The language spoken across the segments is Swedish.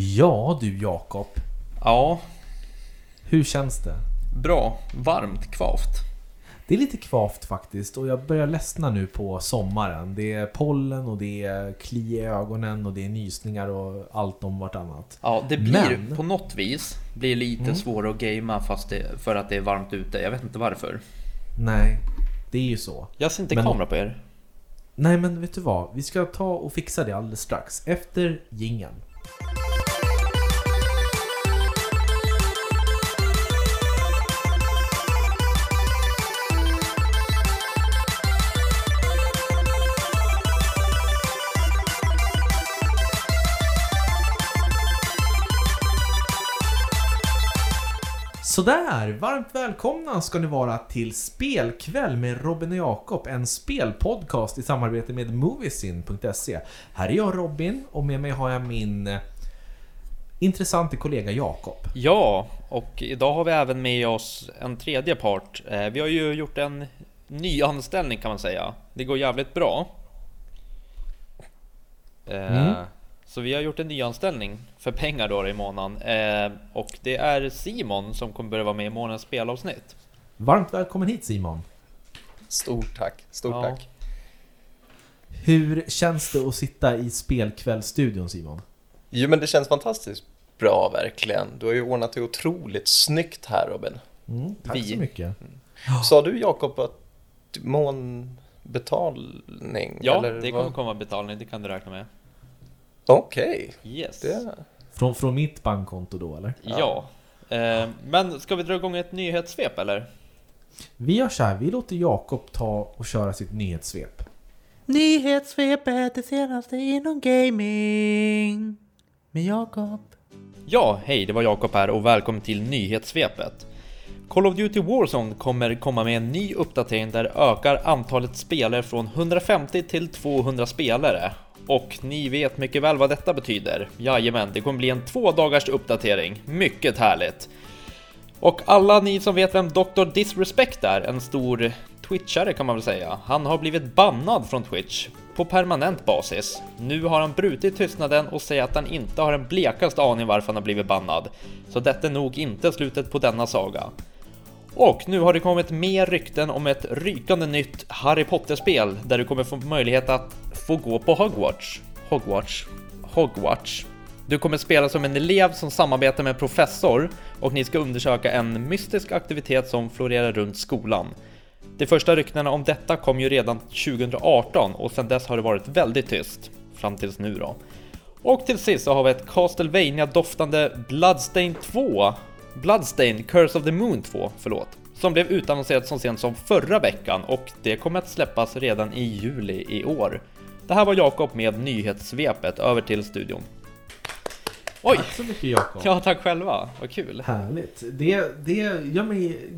Ja du Jakob, Ja, hur känns det? bra. Varmt, kvavt. Det är lite kvavt faktiskt och jag börjar ledsna nu på sommaren. Det är pollen och det är kli i ögonen och det är nysningar och allt om vartannat. Ja, det blir Men- på något vis blir lite svårare att gamea fast det, för att det är varmt ute. Jag vet inte varför. Nej, det är ju så. Jag ser inte Men- kamera på er. Nej men vet du vad? Vi ska ta och fixa det alldeles strax. Efter jingeln. Sådär, varmt välkomna ska ni vara till Spelkväll med Robin och Jakob, en spelpodcast i samarbete med Moviesin.se. Här är jag Robin och med mig har jag min eh, intressanta kollega Jakob. Ja, och idag har vi även med oss en tredje part. Eh, Vi har ju gjort en nyanställning kan man säga. Det går jävligt bra. Eh, Mm. Så vi har gjort en nyanställning för pengar då i månaden. Eh, Och det är Simon som kommer börja vara med i månadens spelavsnitt. Varmt välkommen hit Simon. Stort tack, stort Ja. tack. Hur känns det att sitta i Spelkvällstudion Simon? Jo men det känns fantastiskt bra verkligen. Du har ju ordnat det otroligt snyggt här Robin. Mm, tack Vi. så mycket. Sa du Jakob att månbetalning? Ja, eller det vad? kommer komma betalning, det kan du räkna med. Okej, Yes. det... Från, från mitt bankkonto då eller? Ja. Eh, Men ska vi dra igång ett nyhetssvep eller? Vi gör så här, vi låter Jakob ta och köra sitt nyhetssvep. Nyhetssvepet, det senaste inom gaming. Med Jakob. Ja, hej, det var Jakob här och välkommen till nyhetssvepet. Call of Duty Warzone kommer komma med en ny uppdatering där det ökar antalet spelare från 150 till 200 spelare. Och ni vet mycket väl vad detta betyder. Jajamän, det kommer bli en två dagars uppdatering. Mycket härligt. Och alla ni som vet vem Dr. Disrespect är, en stor twitchare kan man väl säga. Han har blivit bannad från Twitch på permanent basis. Nu har han brutit tystnaden och säger att han inte har en blekaste aning varför han har blivit bannad. Så detta är nog inte slutet på denna saga. Och nu har det kommit mer rykten om ett rykande nytt Harry Potter-spel där du kommer få möjlighet att få gå på Hogwarts. Hogwarts. Hogwarts. Du kommer spela som en elev som samarbetar med en professor och ni ska undersöka en mystisk aktivitet som florerar runt skolan. De första ryktena om detta kom ju redan 2018 och sedan dess har det varit väldigt tyst. Fram tills nu då. Och till sist så har vi ett Castlevania doftande Bloodstain 2 Bloodstain, Curse of the Moon 2, förlåt, som blev utannonserat så sent som förra veckan och det kommer att släppas redan i juli i år. Det här var Jakob med nyhetssvepet, över till studion. Oj! Tack så mycket Jakob. Ja, tack själva, vad kul. Härligt. Det, det, gör mig,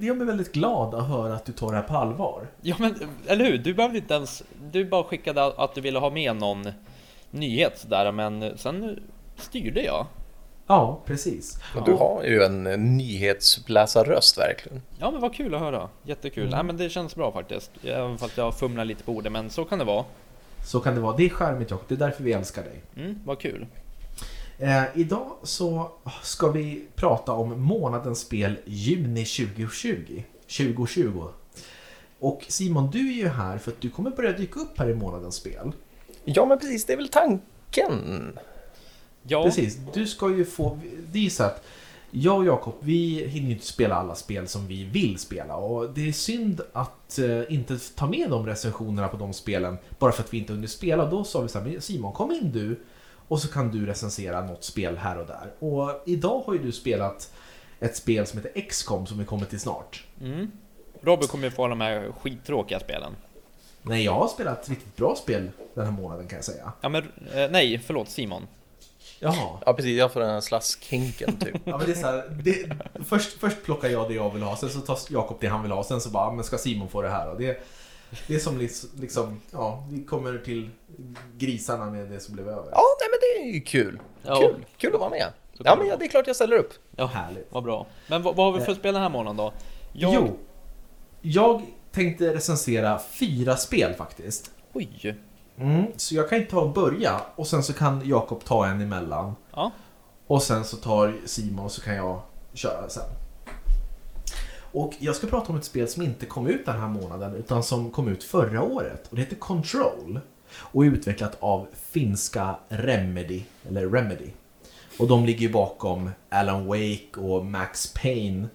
det gör mig väldigt glad att höra att du tar det här på allvar. Ja men, eller hur? Du behövde inte ens... Du bara skickade att du ville ha med någon nyhet sådär, men sen styrde jag. Ja, precis. Och du har ju en nyhetsläsarröst verkligen. Ja men vad kul att höra, jättekul. Nej men det känns bra faktiskt. Även fast jag fumlar lite på orden, men så kan det vara. Så kan det vara. Det är charmigt Jakob, det är därför vi älskar dig. Mm, vad kul. Eh, idag så ska vi prata om månadens spel juni 2020. 2020. Och Simon, du är ju här för att du kommer börja dyka upp här i månadens spel. Ja men precis, det är väl tanken. Ja, Precis, du ska ju få... Det är så att jag och Jakob, vi hinner ju inte spela alla spel som vi vill spela och det är synd att eh, inte ta med de recensionerna på de spelen bara för att vi inte hunnit spela. Då sa vi så här, "Men Simon kom in du och så kan du recensera något spel här och där. Och idag har ju du spelat ett spel som heter XCOM som vi kommer till snart. Mm. Robin kommer ju få de här skittråkiga spelen. Nej, jag har spelat ett riktigt bra spel den här månaden kan jag säga. Ja men, eh, nej, förlåt Simon. Jaha. Ja precis, jag får den här slaskhinken typ. Ja, men det är så här, det, först, först plockar jag det jag vill ha, sen så tar Jakob det han vill ha, sen så bara, "Ah, men ska Simon få det här? Och det, det är som liksom, ja, vi kommer till grisarna med det som blev över. Ja, nej men det är ju kul. Ja. Kul, kul att vara med. Ja men det ja, det är klart jag ställer upp. Ja, Härligt. vad bra. Men vad, vad har vi för spel den här månaden då? Jag... Jo, jag tänkte recensera fyra spel faktiskt. Oj! Mm, så jag kan inte ta och börja och sen så kan Jakob ta en emellan. Ja. Och sen så tar Simon så kan jag köra sen. Och jag ska prata om ett spel som inte kom ut den här månaden utan som kom ut förra året. Och det heter Control. Och är utvecklat av finska Remedy, eller Remedy. Och de ligger ju bakom Alan Wake och Max Payne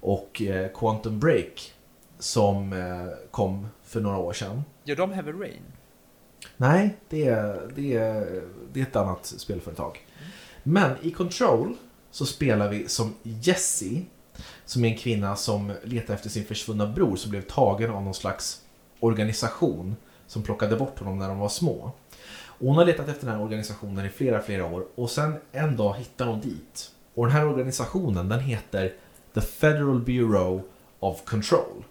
och eh, Quantum Break som eh, kom för några år sedan. Gör de Heavy Rain? Nej, det är, det är, det är ett annat spelföretag. Men i Control så spelar vi som Jessie, som är en kvinna som letar efter sin försvunna bror som blev tagen av någon slags organisation som plockade bort honom när de var små. Och hon har letat efter den här organisationen i flera, flera år och sen en dag hittar hon dit. Och den här organisationen den heter The Federal Bureau of Control.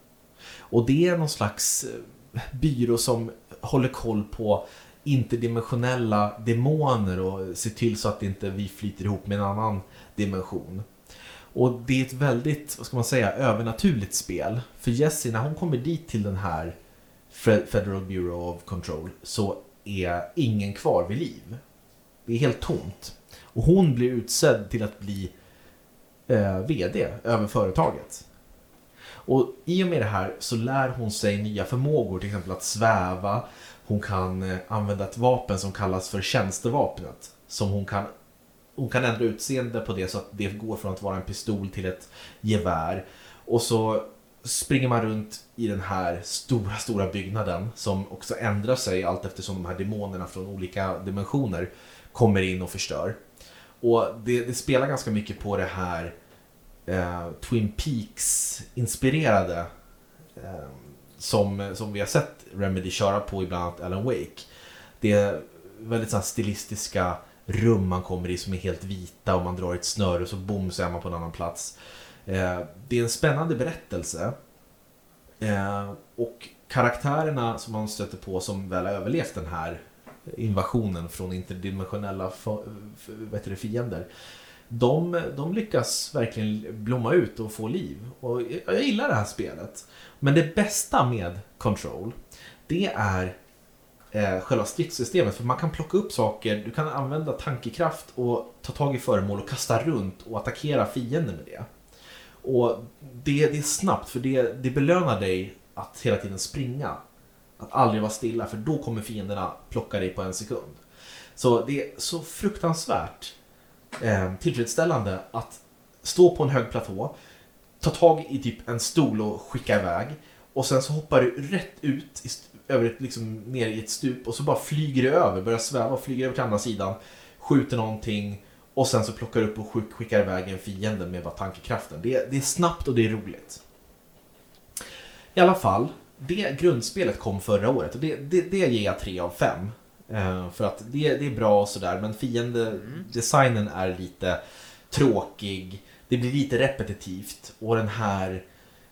Och det är någon slags eh, byrå som håller koll på interdimensionella demoner och ser till så att inte vi flyter ihop med en annan dimension. Och det är ett väldigt, vad ska man säga, övernaturligt spel. För Jessie, när hon kommer dit till den här Federal Bureau of Control så är ingen kvar vid liv. Det är helt tomt. Och hon blir utsedd till att bli eh, VD över företaget. Och i och med det här så lär hon sig nya förmågor, till exempel att sväva. Hon kan eh, använda ett vapen som kallas för tjänstevapnet. Som hon kan, hon kan ändra utseende på det så att det går från att vara en pistol till ett gevär. Och så springer man runt i den här stora, stora byggnaden som också ändrar sig allt eftersom de här demonerna från olika dimensioner kommer in och förstör. Och det, det spelar ganska mycket på det här eh, Twin Peaks-inspirerade eh, som, som vi har sett Remedy köra på i bland annat Alan Wake. Det är väldigt så här stilistiska rum man kommer i som är helt vita och man drar i ett snöre och så boom så är man på en annan plats. Eh, det är en spännande berättelse. Eh, och karaktärerna som man stöter på som väl har överlevt den här invasionen från interdimensionella vad heter det, fiender. De, de lyckas verkligen blomma ut och få liv. Och jag, jag gillar det här spelet. Men det bästa med Control, det är eh, själva stridssystemet. För man kan plocka upp saker, du kan använda tankekraft och ta tag i föremål och kasta runt och attackera fienden med det. Och det, det är snabbt, för det, det belönar dig att hela tiden springa. Att aldrig vara stilla, för då kommer fienderna plocka dig på en sekund. Så det är så fruktansvärt eh, tillfredsställande att stå på en hög platå, ta tag i typ en stol och skicka iväg. Och sen så hoppar du rätt ut i över ett, liksom, ner i ett stup och så bara flyger du över, börjar sväva, och flyger över till andra sidan, skjuter någonting och sen så plockar du upp och skick- skickar iväg en fiende med bara tankekraften. Det, det är snabbt och det är roligt. I alla fall, det grundspelet kom förra året och det, det, det ger jag 3 av 5. Eh, för att det, det är bra och sådär men fiendedesignen är lite tråkig. Det blir lite repetitivt och den här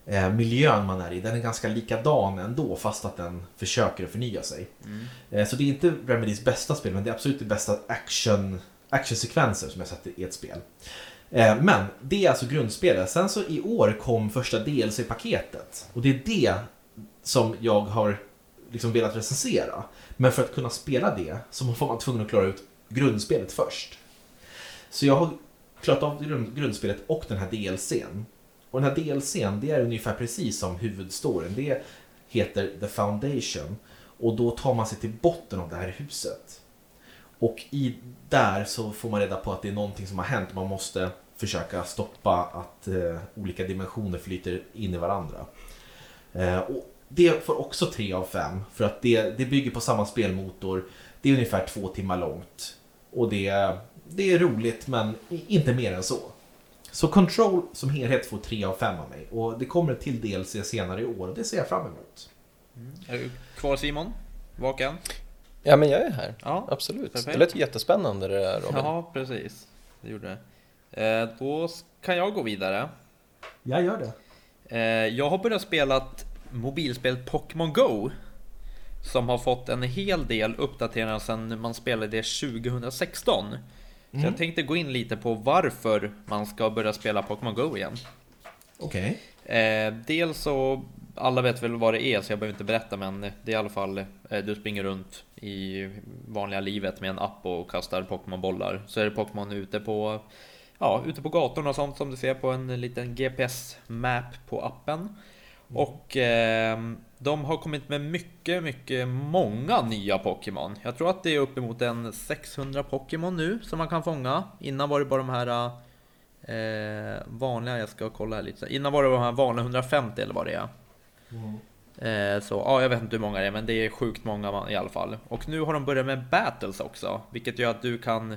eh, miljön man är i den är ganska likadan ändå fast att den försöker förnya sig. Eh, så det är inte Remedys bästa spel men det är absolut det bästa action, actionsekvenser som jag sett i ett spel. Men det är alltså grundspelet. Sen så i år kom första DLC-paketet. Och det är det som jag har liksom velat recensera. Men för att kunna spela det så får man tvungen att klara ut grundspelet först. Så jag har klarat av grund- grundspelet och den här DLCn. Och den här DLCn, det är ungefär precis som huvudstoryn. Det heter The Foundation. Och då tar man sig till botten av det här huset. Och i där så får man reda på att det är någonting som har hänt. Man måste försöka stoppa att eh, olika dimensioner flyter in i varandra. Eh, och det får också 3 av 5 för att det, det bygger på samma spelmotor. Det är ungefär två timmar långt. Och det, det är roligt men inte mer än så. Så Control som helhet får 3 av 5 av mig. Och det kommer till DLC senare i år och det ser jag fram emot. Är du kvar Simon? Vaken? Ja, men jag är här. Ja. Absolut. Perfekt. Det lät jättespännande det där Robin. Ja, precis. Det gjorde det. Eh, då kan jag gå vidare. Jag gör det. Eh, jag har börjat spela ett mobilspel Pokémon Go. Som har fått en hel del uppdateringar sedan man spelade det 2016. Så jag tänkte gå in lite på varför man ska börja spela Pokémon Go igen. Okej. Eh, dels så alla vet väl vad det är så jag behöver inte berätta men det är i alla fall eh, Du springer runt i vanliga livet med en app och kastar Pokémon-bollar. Så är det Pokémon ute på Ja, ute på gatorna och sånt som du ser på en liten GPS-map på appen. Och eh, de har kommit med mycket, mycket, många nya Pokémon. Jag tror att det är uppemot en 600 Pokémon nu som man kan fånga. Innan var det bara de här eh, vanliga, jag ska kolla här lite. Innan var det de här vanliga 150 eller vad det är. Eh, så ja, jag vet inte hur många det är, men det är sjukt många i alla fall. Och nu har de börjat med battles också, vilket gör att du kan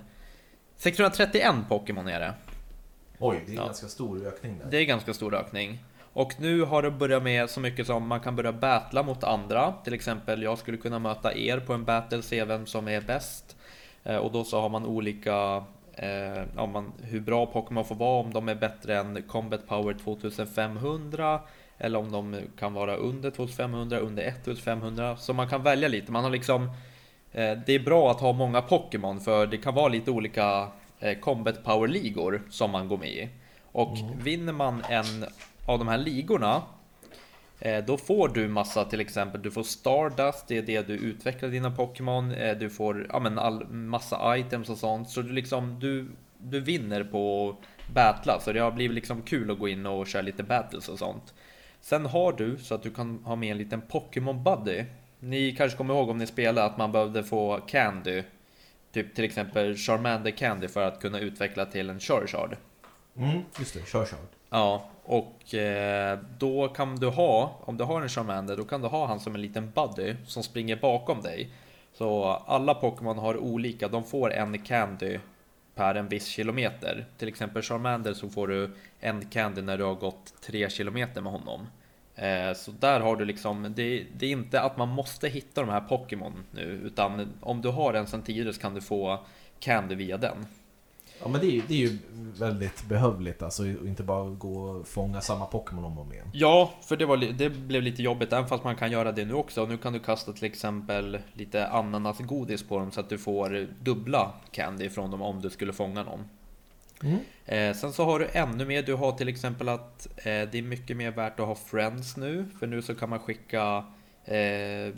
631 Pokémon är det. Oj, det är en Ja. ganska stor ökning där. Det är ganska stor ökning. Och nu har det börjat med så mycket som man kan börja battla mot andra. Till exempel, jag skulle kunna möta er på en battle, se vem som är bäst. Eh, Och då så har man olika, eh, ja, man, hur bra Pokémon får vara, om de är bättre än Combat Power 2500 eller om de kan vara under 2500, under 1500. Så man kan välja lite. Man har liksom eh, Det är bra att ha många Pokémon för det kan vara lite olika eh, Combat Power-ligor som man går med i. Och vinner man en av de här ligorna eh, då får du massa till exempel, du får Stardust, det är det du utvecklar dina Pokémon, eh, du får ja, men all, massa items och sånt. Så du liksom, du, du vinner på att battla, så det har blivit liksom kul att gå in och köra lite battles och sånt. Sen har du så att du kan ha med en liten Pokémon Buddy. Ni kanske kommer ihåg om ni spelade att man behövde få Candy. Typ till exempel Charmander Candy för att kunna utveckla till en Charizard. Mm, just det, kör. Ja, och eh, då kan du ha, om du har en Charmander, då kan du ha han som en liten buddy som springer bakom dig. Så alla Pokémon har olika, de får en Candy per en viss kilometer. Till exempel Charmander så får du en Candy när du har gått 3 kilometer med honom. Eh, så där har du liksom, det, det är inte att man måste hitta de här Pokémon nu, utan om du har en sen tidigare så kan du få Candy via den. Ja men det är, ju- det är ju väldigt behövligt alltså, och inte bara gå och fånga samma Pokémon om och om igen. Ja, för det, var, det blev lite jobbigt, även fast man kan göra det nu också. Nu kan du kasta till exempel lite ananasgodis på dem så att du får dubbla candy från dem om du skulle fånga någon. Mm. Eh, sen så har du ännu mer, du har till exempel att eh, det är mycket mer värt att ha friends nu, för nu så kan man skicka eh,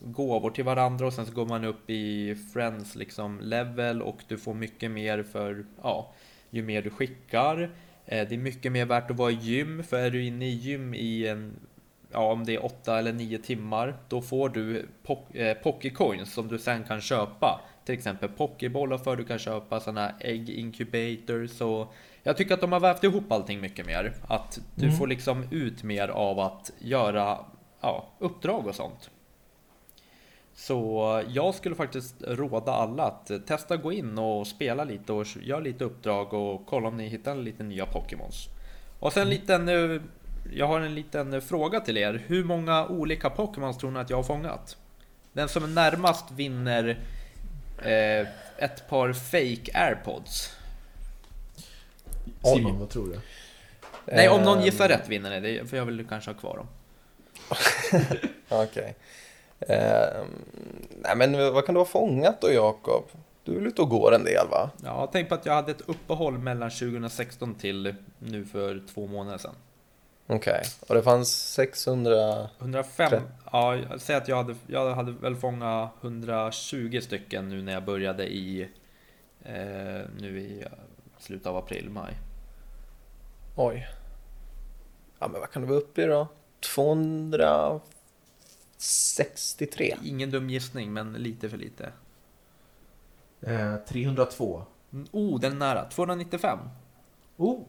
gåvor till varandra och sen så går man upp i friends liksom level och du får mycket mer för, ja, ju mer du skickar. Eh, det är mycket mer värt att vara i gym, för är du inne i gym i en, ja om det är åtta eller nio timmar, då får du po- eh, som du sen kan köpa. Till exempel Pokébollar för du kan köpa sådana ägg incubators och jag tycker att de har vävt ihop allting mycket mer. Att du får liksom ut mer av att göra ja, uppdrag och sånt. Så jag skulle faktiskt råda alla att testa gå in och spela lite och göra lite uppdrag och kolla om ni hittar lite nya Pokémons. Och sen en liten, eh, jag har en liten fråga till er. Hur många olika Pokémons tror ni att jag har fångat? Den som är närmast vinner eh, ett par fake airpods. Simon, vad tror du? Nej, om någon Ehm, gissar rätt vinner ni det, för jag vill kanske ha kvar dem. Okej. Ehm, nej men vad kan du ha fångat då Jakob? Du är väl ute och går en del va? Ja, tänk på att jag hade ett uppehåll mellan 2016 till nu för två månader sedan. Okej, och det fanns 600... 105, Tre- ja, jag säger att jag hade, jag hade väl fångat 120 stycken nu när jag började i, eh, nu i eh, slutet av april, maj. Oj. Ja men vad kan du vara uppe i då? 263? Ingen dum gissning, men lite för lite. Eh, 302. Mm, Oh, den är nära. 295. Oh.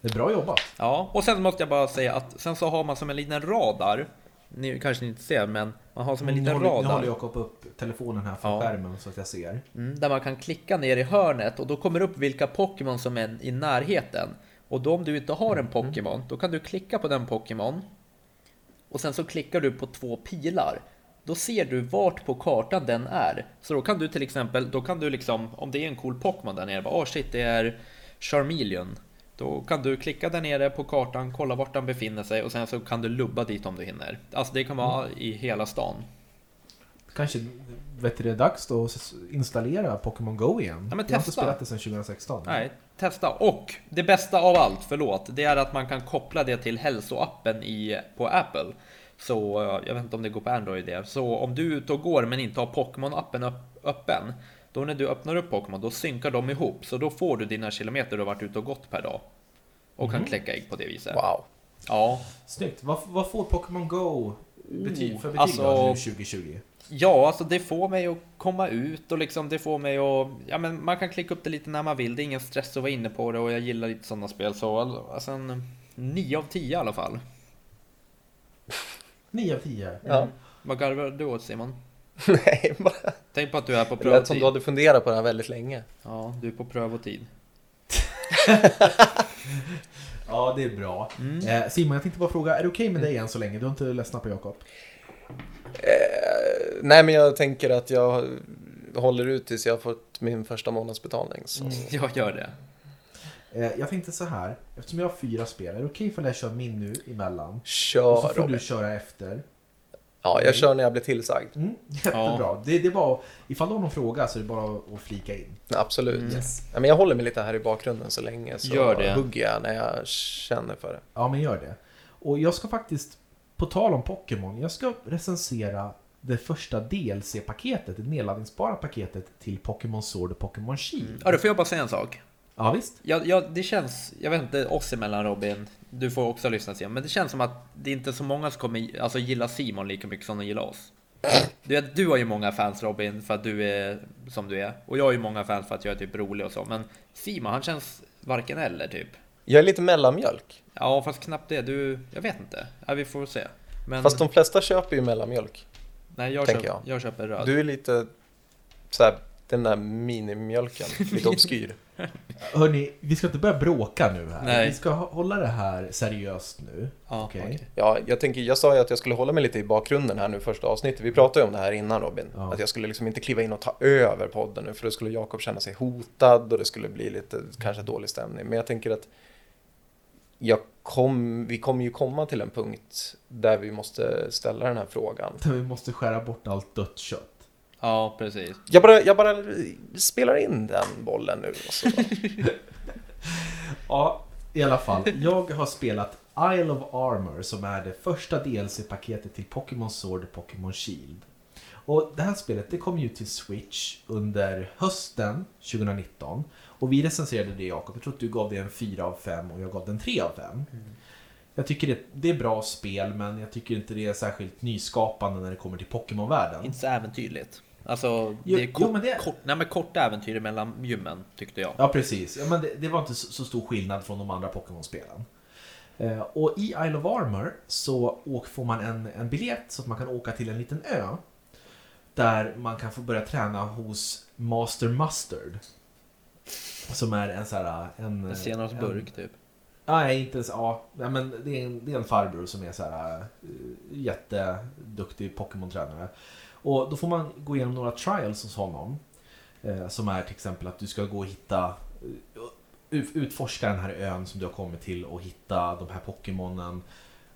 Det är bra jobbat. Ja, och sen måste jag bara säga att sen så har man som en liten radar. Ni kanske inte ser, men man har som en nu liten håller, nu håller. Jakob upp telefonen här för Ja. skärmen så att jag ser. Mm, där man kan klicka ner i hörnet och då kommer det upp vilka Pokémon som är i närheten. Och då om du inte har en Pokémon, då kan du klicka på den Pokémon. Och sen så klickar du på två pilar. Då ser du vart på kartan den är. Så då kan du till exempel, då kan du liksom, om det är en cool Pokémon där nere, bara oh shit det är Charmeleon. Då kan du klicka där nere på kartan, kolla vart den befinner sig och sen så kan du lubba dit om du hinner. Alltså det kan vara i hela stan kanske vet du, det är dags då att installera Pokémon Go igen. Ja, men Jag har inte testa. spelat det sedan 2016. Nej, testa. Och det bästa av allt, förlåt, det är att man kan koppla det till hälsoappen i, på Apple. Så eh, jag vet inte om det går på Android det. Så om du är ute och går men inte har Pokémon-appen upp, öppen. Då när du öppnar upp Pokémon, då synkar de ihop. Så då får du dina kilometer du har varit ute och gått per dag. Och kan kläcka ägg på det viset. Wow. Ja, Snyggt. Vad, vad får Pokémon Go betyg, för betyg alltså- då, nu 2020? Ja, alltså det får mig att komma ut och liksom det får mig att... Ja men man kan klicka upp det lite när man vill. Det är ingen stress att vara inne på det och jag gillar lite sådana spel. Så alltså en 9 av 10 i alla fall. 9 av 10. Ja. Vad garvar du åt Simon? Nej, bara... Tänk på att du är på Det lät som prövotid. du hade funderat på det här väldigt länge. Ja, du är på prövotid. Ja, det är bra. Mm. Eh, Simon, jag tänkte bara fråga, är det okej med dig än så länge? Du har inte ledsnat på Jakob? Eh, nej, men jag tänker att jag håller ut tills jag har fått min första månadsbetalning. Så. Mm, Jag gör det. Eh, jag tänkte så här, eftersom jag har fyra spel, är det okej för jag kör min nu emellan? Och Kör så får Robin. du köra efter. Ja, jag kör när jag blir tillsagd. Mm, jättebra. Det, det är bara, ifall du har någon fråga så är det bara att flika in. Absolut. Mm. Ja, men jag håller mig lite här i bakgrunden så länge så Gör det. hugger jag när jag känner för det. Ja, men gör det. Och jag ska faktiskt, på tal om Pokémon, jag ska recensera det första DLC-paketet, det nedladdningsbara paketet till Pokémon Sword och Pokémon Shield. Ja, då får jag bara säga en sak. Ja, visst. Ja, ja, det känns, jag vet inte oss emellan Robin, du får också lyssna Simon, men det känns som att det inte är så många som kommer alltså, gilla Simon lika mycket som de gillar oss. Du, vet, du har ju många fans Robin för att du är som du är, och jag har ju många fans för att jag är typ rolig och så, men Simon han känns varken eller typ. Jag är lite mellanmjölk. Ja, fast knappt det, du, jag vet inte. Ja, vi får se. Men, Fast de flesta köper ju mellanmjölk. nej, jag, köper, jag. jag köper röd. Du är lite så här, den där minimjölken, lite obskyr. Hörni, vi ska inte börja bråka nu här. Nej. Vi ska hå- hålla det här seriöst nu. Ja, Okej. okej. Ja, jag tänker, jag sa ju att jag skulle hålla mig lite i bakgrunden här nu första avsnittet. Vi pratade ju om det här innan Robin. Ja. Att jag skulle liksom inte kliva in och ta över podden nu för då skulle Jakob känna sig hotad och det skulle bli lite kanske dålig stämning. Men jag tänker att jag kom, vi kommer ju komma till en punkt där vi måste ställa den här frågan. Där vi måste skära bort allt dött kött. Ja, precis. Jag bara, jag bara spelar in den bollen nu. Och så. Ja, i alla fall. Jag har spelat Isle of Armor som är det första DLC-paketet till Pokémon Sword och Pokémon Shield. Och det här spelet det kom ju till Switch under hösten 2019. Och vi recenserade det Jakob. Jag tror att du gav det en 4 av 5 och jag gav den 3 av 5. Jag tycker det, det är bra spel men jag tycker inte det är särskilt nyskapande när det kommer till Pokémon-världen. Inte så äventyrligt. Alltså, Jo, det är jo, kort, men det- kort, nej, men korta äventyr mellan gymmen, tyckte jag. Ja, precis. Ja, men det, det var inte så, så stor skillnad från de andra Pokémon-spelen. Eh, och i Isle of Armor så åk, får man en, en biljett så att man kan åka till en liten ö. Där man kan få börja träna hos Master Mustard. Som är en så här... En, En senapsburk, typ. Nej, inte ens... Ja, nej, men det är, en, det är en farbror som är så här uh, jätteduktig Pokémon-tränare. Och då får man gå igenom några trials hos honom. Eh, som är till exempel att du ska gå och hitta... Ut- utforska den här ön som du har kommit till och hitta de här Pokémonen.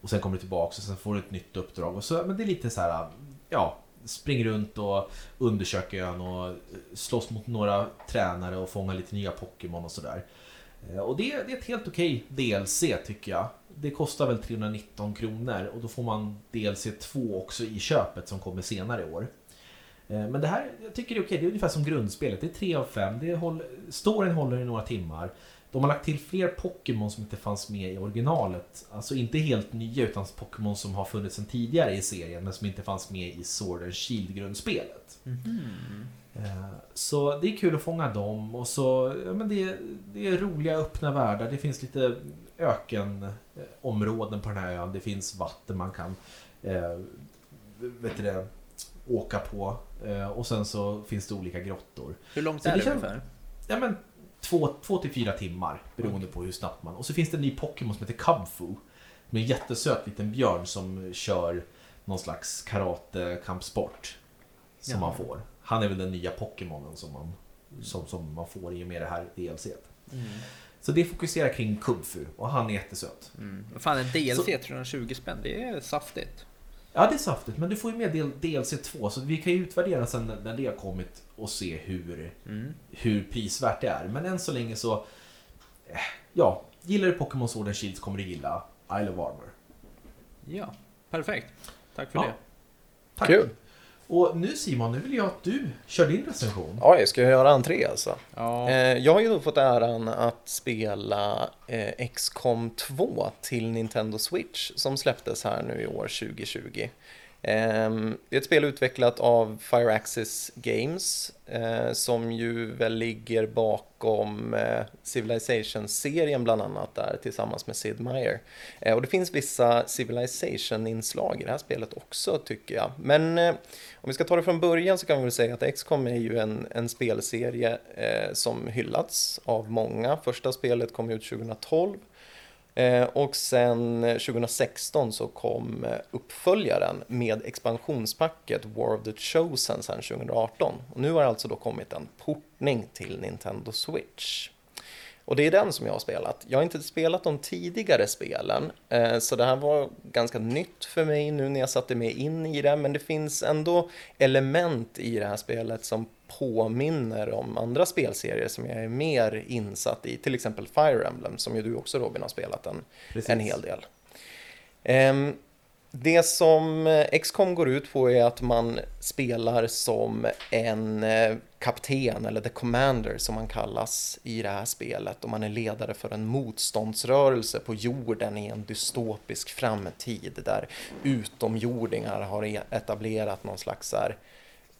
Och sen kommer du tillbaka och sen får du ett nytt uppdrag. Och så, men det är lite så här... Ja, spring runt och undersöker ön och eh, slåss mot några tränare och fånga lite nya Pokémon och sådär. Eh, och det, det är ett helt okej DLC tycker jag. Det kostar väl 319 kronor och då får man DLC 2 också i köpet som kommer senare i år. Eh, men det här, jag tycker det är okej. Det är ungefär som grundspelet. Det är 3 av 5. Det håller, storyn håller i några timmar. De har lagt till fler Pokémon som inte fanns med i originalet. Alltså inte helt nya utan Pokémon som har funnits sedan tidigare i serien men som inte fanns med i Sword and Shield-grundspelet. Eh, Så det är kul att fånga dem och så, ja, men det, är, det är roliga öppna världar. Det finns lite ökenområden på den här ön. Det finns vatten man kan eh, vet det, åka på. Eh, och sen så finns det olika grottor. Hur långt Så är det det ungefär? Ja men två, två till fyra timmar beroende på hur snabbt man... Och så finns det en ny Pokémon som heter Kubfu. Med en jättesöt liten björn som kör någon slags karate-kampsport. Som Jaha. man får. Han är väl den nya Pokémonen som man, som, som man får i och med det här DLC. Så det fokuserar kring Kubfu och han är jättesöt. Mm. Fan, en DLC Så- 320 spänn, det är saftigt. Ja, det är saftigt, men du får ju med del, DLC 2, så vi kan ju utvärdera sen när- när det har kommit och se hur, Mm. hur prisvärt det är. Men än så länge så... eh, Ja, gillar du Pokémon Sword and Shield kommer du gilla Isle of Armor. Ja, perfekt. Tack för Ja. det. Tack! Kul! Och nu Simon, nu vill jag att du kör din recension. Oj, ska jag göra entré alltså? Ja, Eh, jag har ju då fått äran att spela eh, XCOM 2 till Nintendo Switch som släpptes här nu i år 2020. Ehm, det är ett spel utvecklat av Fireaxis Games eh, som ju väl ligger bakom eh, Civilization-serien bland annat där tillsammans med Sid Meier. Eh, och det finns vissa Civilization-inslag i det här spelet också tycker jag. Men om vi ska ta det från början så kan vi väl säga att XCOM är ju en, en spelserie som hyllats av många. Första spelet kom ut 2012 Eh, och sen 2016 så kom eh, uppföljaren med expansionspacket War of the Chosen sen 2018. Och nu har det alltså då kommit en portning till Nintendo Switch. Och det är den som jag har spelat. Jag har inte spelat de tidigare spelen, eh, så det här var ganska nytt för mig nu när jag satte mig in i det, men det finns ändå element i det här spelet som påminner om andra spelserier som jag är mer insatt i, till exempel Fire Emblem, som ju du också Robin har spelat en, Precis. en hel del. Ehm, det som eh, XCOM går ut på är att man spelar som en eh, kapten eller the commander som man kallas i det här spelet. Och man är ledare för en motståndsrörelse på jorden i en dystopisk framtid där utomjordingar har e-, etablerat någon slags här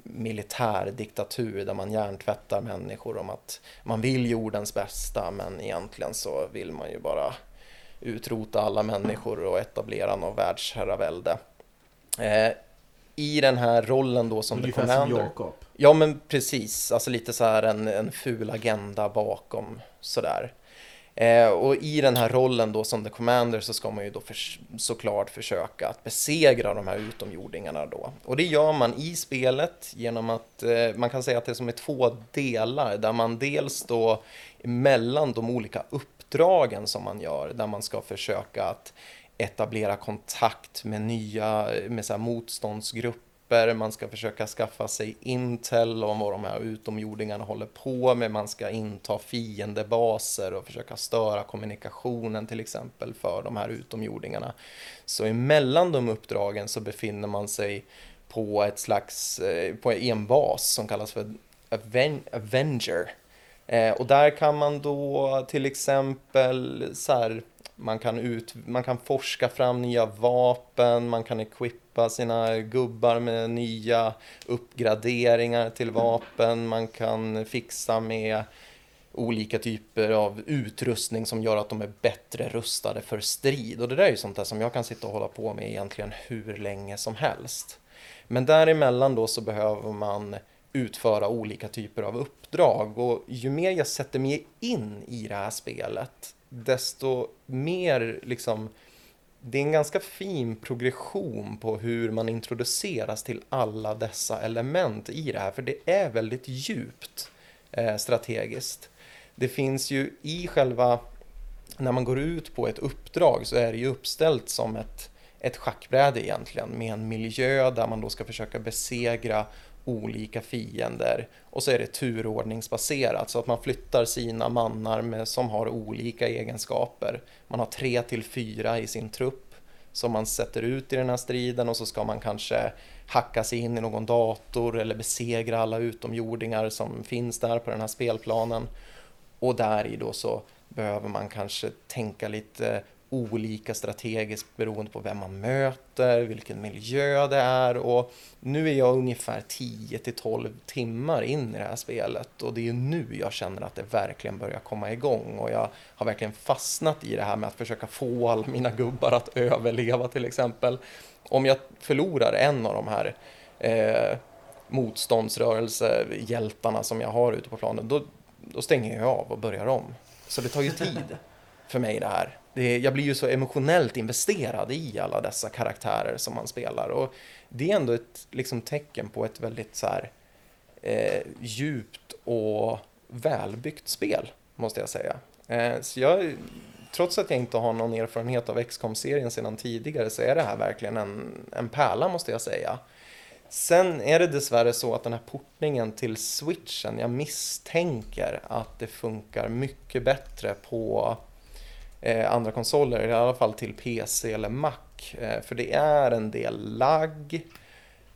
militärdiktatur där man hjärntvättar människor om att man vill jordens bästa men egentligen så vill man ju bara utrota alla människor och etablera någon världsherravälde. Eh, I den här rollen då som The Ungefär som Commander. Jakob. Ja men precis, alltså lite så här en, en ful agenda bakom sådär. Eh, och i den här rollen då som The Commander så ska man ju då förs- såklart försöka att besegra de här utomjordingarna då. Och det gör man i spelet genom att eh, man kan säga att det är som är två delar där man dels då mellan de olika uppdragen som man gör där man ska försöka att etablera kontakt med nya med så här motståndsgrupper, man ska försöka skaffa sig intel om vad de här utomjordingarna håller på med, man ska inta fiendebaser och försöka störa kommunikationen till exempel för de här utomjordingarna. Så emellan de uppdragen så befinner man sig på ett slags, eh, på en bas som kallas för Aven- Avenger. Eh, och där kan man då till exempel så här, man kan, ut, man kan forska fram nya vapen, man kan equippa sina gubbar med nya uppgraderingar till vapen, man kan fixa med olika typer av utrustning som gör att de är bättre rustade för strid. Och det där är ju sånt där som jag kan sitta och hålla på med egentligen hur länge som helst. Men däremellan då så behöver man utföra olika typer av uppdrag och ju mer jag sätter mig in i det här spelet desto mer liksom det är en ganska fin progression på hur man introduceras till alla dessa element i det här för det är väldigt djupt eh, strategiskt. Det finns ju i själva när man går ut på ett uppdrag så är det ju uppställt som ett, ett schackbräde egentligen med en miljö där man då ska försöka besegra olika fiender och så är det turordningsbaserat så att man flyttar sina mannar med, som har olika egenskaper. Man har tre till fyra i sin trupp som man sätter ut i den här striden och så ska man kanske hacka sig in i någon dator eller besegra alla utomjordingar som finns där på den här spelplanen. Och där i då så behöver man kanske tänka lite olika strategiskt beroende på vem man möter, vilken miljö det är och nu är jag ungefär 10 till 12 timmar in i det här spelet och det är nu jag känner att det verkligen börjar komma igång och jag har verkligen fastnat i det här med att försöka få alla mina gubbar att överleva till exempel. Om jag förlorar en av de här eh, motståndsrörelsehjältarna som jag har ute på planen, då, då stänger jag av och börjar om. Så det tar ju tid för mig det här. Det, jag blir ju så emotionellt investerad i alla dessa karaktärer som man spelar och det är ändå ett liksom, tecken på ett väldigt så här, eh, djupt och välbyggt spel, måste jag säga. Eh, så jag trots att jag inte har någon erfarenhet av XCOM-serien sedan tidigare så är det här verkligen en, en pärla måste jag säga. Sen är det dessvärre så att den här portningen till switchen, jag misstänker att det funkar mycket bättre på Eh, andra konsoler, i alla fall till PC eller Mac. Eh, för det är en del lagg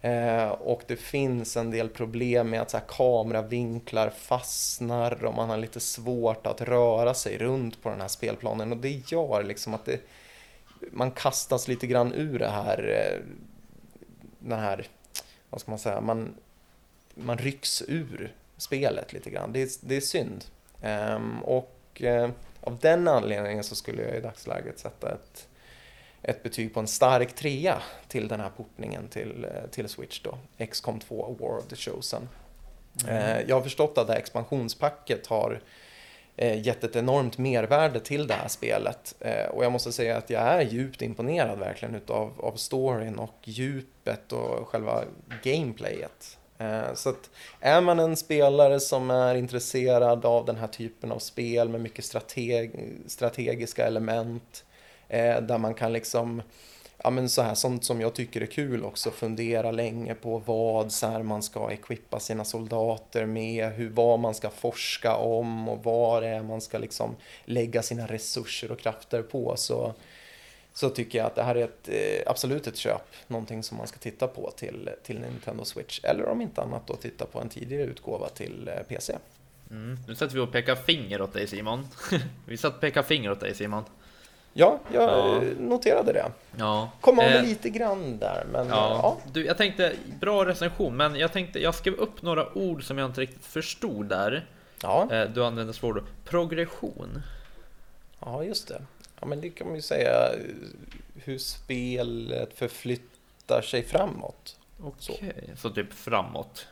eh, och det finns en del problem med att så här, kameravinklar fastnar och man har lite svårt att röra sig runt på den här spelplanen och det gör liksom att det, man kastas lite grann ur det här, eh, den här, vad ska man säga, man, man rycks ur spelet lite grann. Det är, det är synd. Ehm, och eh, av den anledningen så skulle jag i dagsläget sätta ett, ett betyg på en stark trea till den här portningen till, eh, till Switch då, XCOM 2 War of the Chosen. Eh, jag har förstått att det här expansionspacket har eh, gett ett enormt mervärde till det här spelet. Och jag måste säga att jag är djupt imponerad verkligen utav av storyn och djupet och själva gameplayet. Eh, så att är man en spelare som är intresserad av den här typen av spel med mycket strateg strategiska element eh, där man kan liksom Ja men så här, sånt som jag tycker är kul också, fundera länge på vad så här, man ska equippa sina soldater med, hur, vad man ska forska om och vad det är man ska liksom lägga sina resurser och krafter på. Så, så tycker jag att det här är ett, eh, absolut ett köp, någonting som man ska titta på till, till Nintendo Switch. Eller om inte annat då titta på en tidigare utgåva till eh, PC. Mm. Nu sätter vi och pekar finger åt dig Simon. vi satt och pekar finger åt dig Simon. Ja, jag Ja. eh, noterade det. Ja. Kom av Eh, lite grann där, men ja. Ja, du, jag tänkte, bra recension, men jag tänkte, jag skrev upp några ord som jag inte riktigt förstod där. ja. Eh, Du använde svårord. Progression. Ja, just det. Ja, men det kan man ju säga hur spelet förflyttar sig framåt. Okej, så. typ framåt.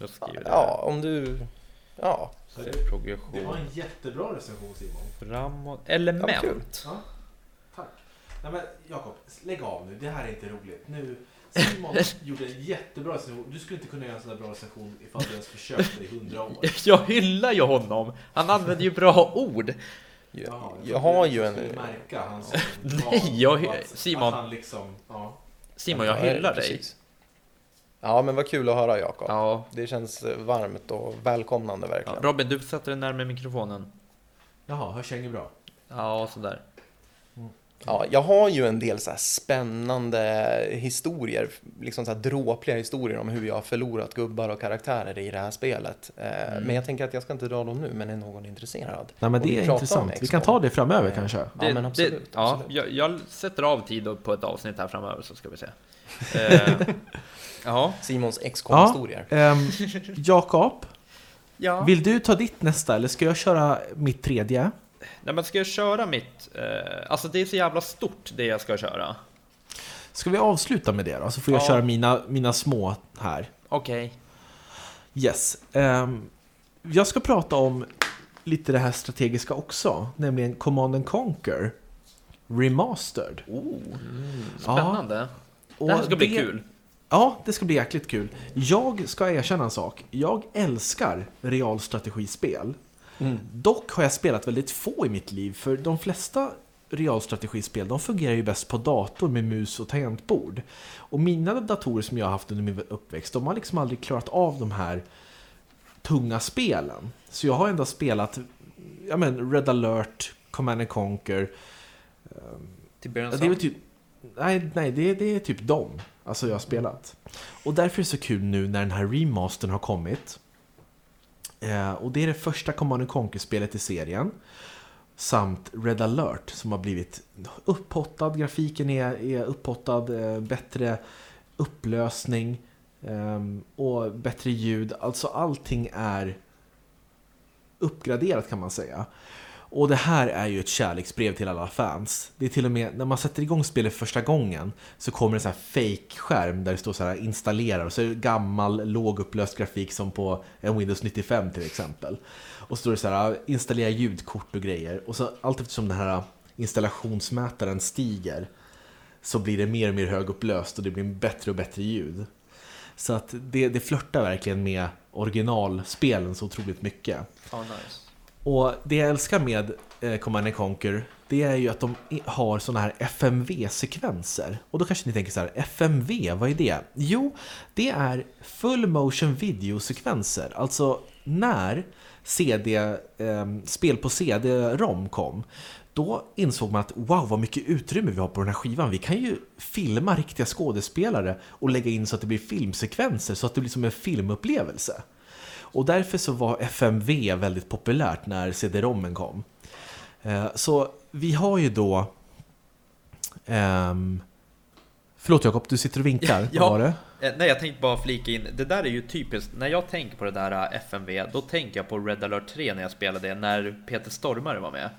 Jag skriver det. Ja, om du... Ja, Så det- progression. Det var en jättebra recension Simon. Framåt. Ja. Element. Ja, tack. Nej men Jakob, lägg av nu. Det här är inte roligt. Nu, Simon gjorde en jättebra recension. Du skulle inte kunna göra en sån där bra recension ifall du ens försökte i hundra år. Jag hyllar ju honom. Han använder ju bra ord. Jag, jag har ju en... märka hans Nej, jag- att- Simon. Att han liksom, ja. Simon, jag Ja, hyllar dig. precis. Ja, men vad kul att höra Jakob. Ja. Det känns eh, varmt och välkomnande ja. verkligen. Robin, du sätter dig närmare mikrofonen. Jaha, hörs jag inget bra? Ja, sådär. Ja, jag har ju en del så här spännande historier, liksom så här dråpliga historier om hur jag har förlorat gubbar och karaktärer i det här spelet. Eh, Mm. Men jag tänker att jag ska inte dra dem nu, men är någon intresserad? Nej men det är intressant. Vi kan ta det framöver Eh, kanske. Ja, men absolut. Det, ja, absolut. jag, jag sätter av tid på ett avsnitt här framöver så ska vi se. Ja. Simons XCOM-historier. Ehm, Jakob, ja. vill du ta ditt nästa eller ska jag köra mitt tredje? Nej, men ska jag köra mitt... Eh, alltså det är så jävla stort det jag ska köra. Ska vi avsluta med det då? Så får jag Ja. köra mina, mina små här. Okej. Yes. Ehm, jag ska prata om lite det här strategiska också, nämligen Command and Conquer Remastered. Oh, Mm. spännande. Och det här ska bli kul. Ja, det ska bli jäkligt kul. Jag ska erkänna en sak. Jag älskar realstrategispel. Mm. Dock har jag spelat väldigt få i mitt liv, för de flesta realstrategispel de fungerar ju bäst på dator med mus och tangentbord. Och mina datorer som jag har haft under min uppväxt, de har liksom aldrig klarat av de här tunga spelen. Så jag har endast spelat ja men, Red alert, Command and Conquer. Till början Ja, det är typ, nej, nej det, är- det är typ dem. Alltså jag har spelat. Och därför är det så kul nu när den här remastern har kommit. Eh, och det är det första Command Conquer-spelet i serien. Samt Red alert som har blivit upphottad. Grafiken är, är upphottad. Eh, bättre upplösning. Ehm, och bättre ljud. Alltså allting är uppgraderat kan man säga. Och det här är ju ett kärleksbrev till alla fans. Det är till och med, när man sätter igång spelet första gången så kommer det sån här fake-skärm där det står så här installera och så är det gammal lågupplöst grafik som på en Windows 95 till exempel. Och så står det så här installera ljudkort och grejer. Och så allt eftersom den här installationsmätaren stiger så blir det mer och mer högupplöst och det blir bättre och bättre ljud. Så att det, det flörtar verkligen med originalspelen så otroligt mycket. Oh, nice. Och det jag älskar med eh, Command Conquer, det är ju att de har sådana här FMV-sekvenser. Och då kanske ni tänker så här, FMV, vad är det? Jo, det är full motion video-sekvenser. Alltså när CD, eh, spel på CD-ROM kom, då insåg man att wow, vad mycket utrymme vi har på den här skivan. Vi kan ju filma riktiga skådespelare och lägga in så att det blir filmsekvenser, så att det blir som en filmupplevelse. Och därför så var FMV väldigt populärt när CD-ROMen kom. Eh, Så vi har ju då... ehm, förlåt Jakob, du sitter och vinkar. Ja. Vad var det? Eh, Nej, jag tänkte bara flika in. Det där är ju typiskt. När jag tänker på det där eh, FMV, då tänker jag på Red alert 3 när jag spelade det, när Peter Stormare var med.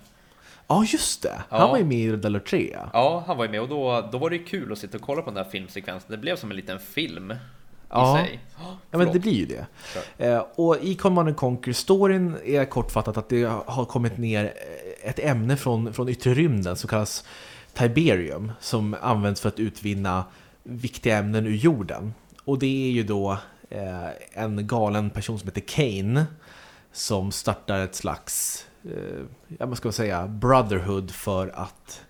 Ja, just det. Han Ja. var ju med i Red Alert 3. ja. Han var ju med och då, då var det ju kul att sitta och kolla på den där filmsekvensen. Det blev som en liten film i Ja. sig. Ja, men det blir ju det. Eh, och i Command and Conquer storyn är kortfattat att det har kommit ner eh, ett ämne från, från yttre rymden som kallas Tiberium som används för att utvinna viktiga ämnen ur jorden. Och det är ju då eh, en galen person som heter Kane som startar ett slags, eh, ja vad ska man säga, brotherhood för att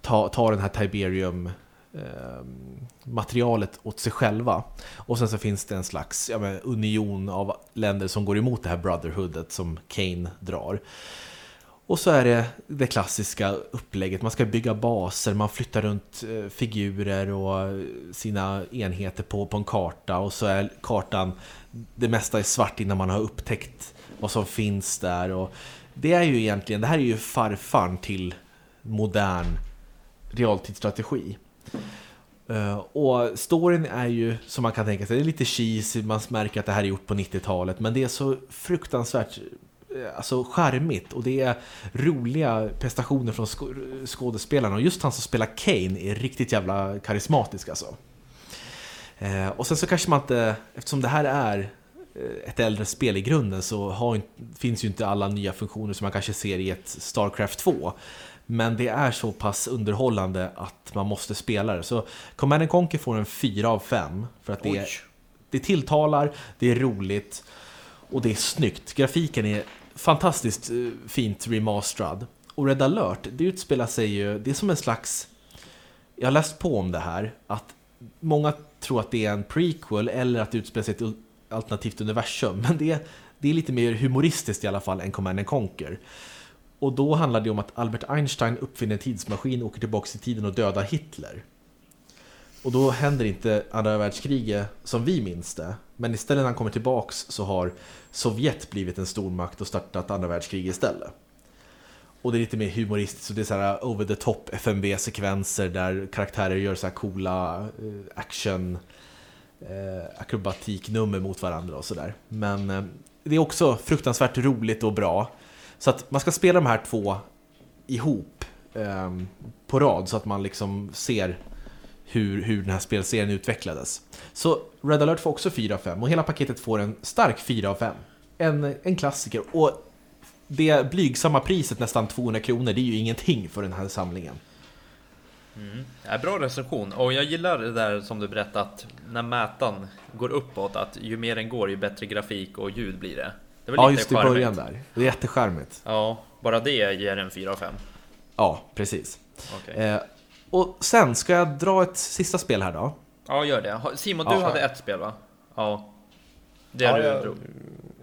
ta, ta den här Tiberium Ehm, materialet åt sig själva. Och sen så finns det en slags ja, men, union av länder som går emot det här brotherhoodet som Kane drar. Och så är det det klassiska upplägget. Man ska bygga baser, man flyttar runt eh, figurer och sina enheter på, på en karta. Och så är kartan, det mesta är svart innan man har upptäckt vad som finns där. Och det är ju egentligen, det här är ju farfan till modern realtidsstrategi. Eh, och storyn är ju, som man kan tänka sig, det är lite cheesy, man märker att det här är gjort på 90-talet, men det är så fruktansvärt eh, alltså, charmigt och det är roliga prestationer från sk skådespelarna. Och just han som spelar Kane är riktigt jävla karismatisk alltså. Eh, och sen så kanske man inte, eftersom det här är ett äldre spel i grunden så har, finns ju inte alla nya funktioner som man kanske ser i ett Starcraft 2. Men det är så pass underhållande att man måste spela det. Så Command Conquer får en 4 av 5 för att det, är, det tilltalar, det är roligt och det är snyggt. Grafiken är fantastiskt eh, fint remasterad. Och Red alert, det utspelar sig ju, det är som en slags... Jag har läst på om det här, att många tror att det är en prequel eller att det utspelar sig i ett alternativt universum. Men det är, det är lite mer humoristiskt i alla fall än Command Conquer. Och då handlar det om att Albert Einstein uppfinner en tidsmaskin, åker tillbaka i tiden och dödar Hitler. Och då händer inte andra världskriget som vi minns det. Men istället när han kommer tillbaks så har Sovjet blivit en stormakt och startat andra världskriget istället. Och det är lite mer humoristiskt, så det är så här uh, over the top FMV-sekvenser där karaktärer gör så här coola uh, action eh, akrobatiknummer mot varandra och sådär. Men eh, det är också fruktansvärt roligt och bra. Så att man ska spela de här två ihop eh, på rad så att man liksom ser hur, hur den här spelserien utvecklades. Så Red alert får också 4 av 5 och hela paketet får en stark 4 av 5. En, en klassiker. Och det blygsamma priset, nästan 200 kronor, det är ju ingenting för den här samlingen. Mm. Ja, bra recension. Och jag gillar det där som du berättade att när mätaren går uppåt, att ju mer den går ju bättre grafik och ljud blir det. Det var Ja, lite just i början där. Det är jättecharmigt. Ja, bara det ger en 4 av 5. Ja, precis. Okej. Eh, och sen ska jag dra ett sista spel här då. Ja, gör det. Simon, du Ja. hade ett spel va? Ja. Det Ja, du jag- drog.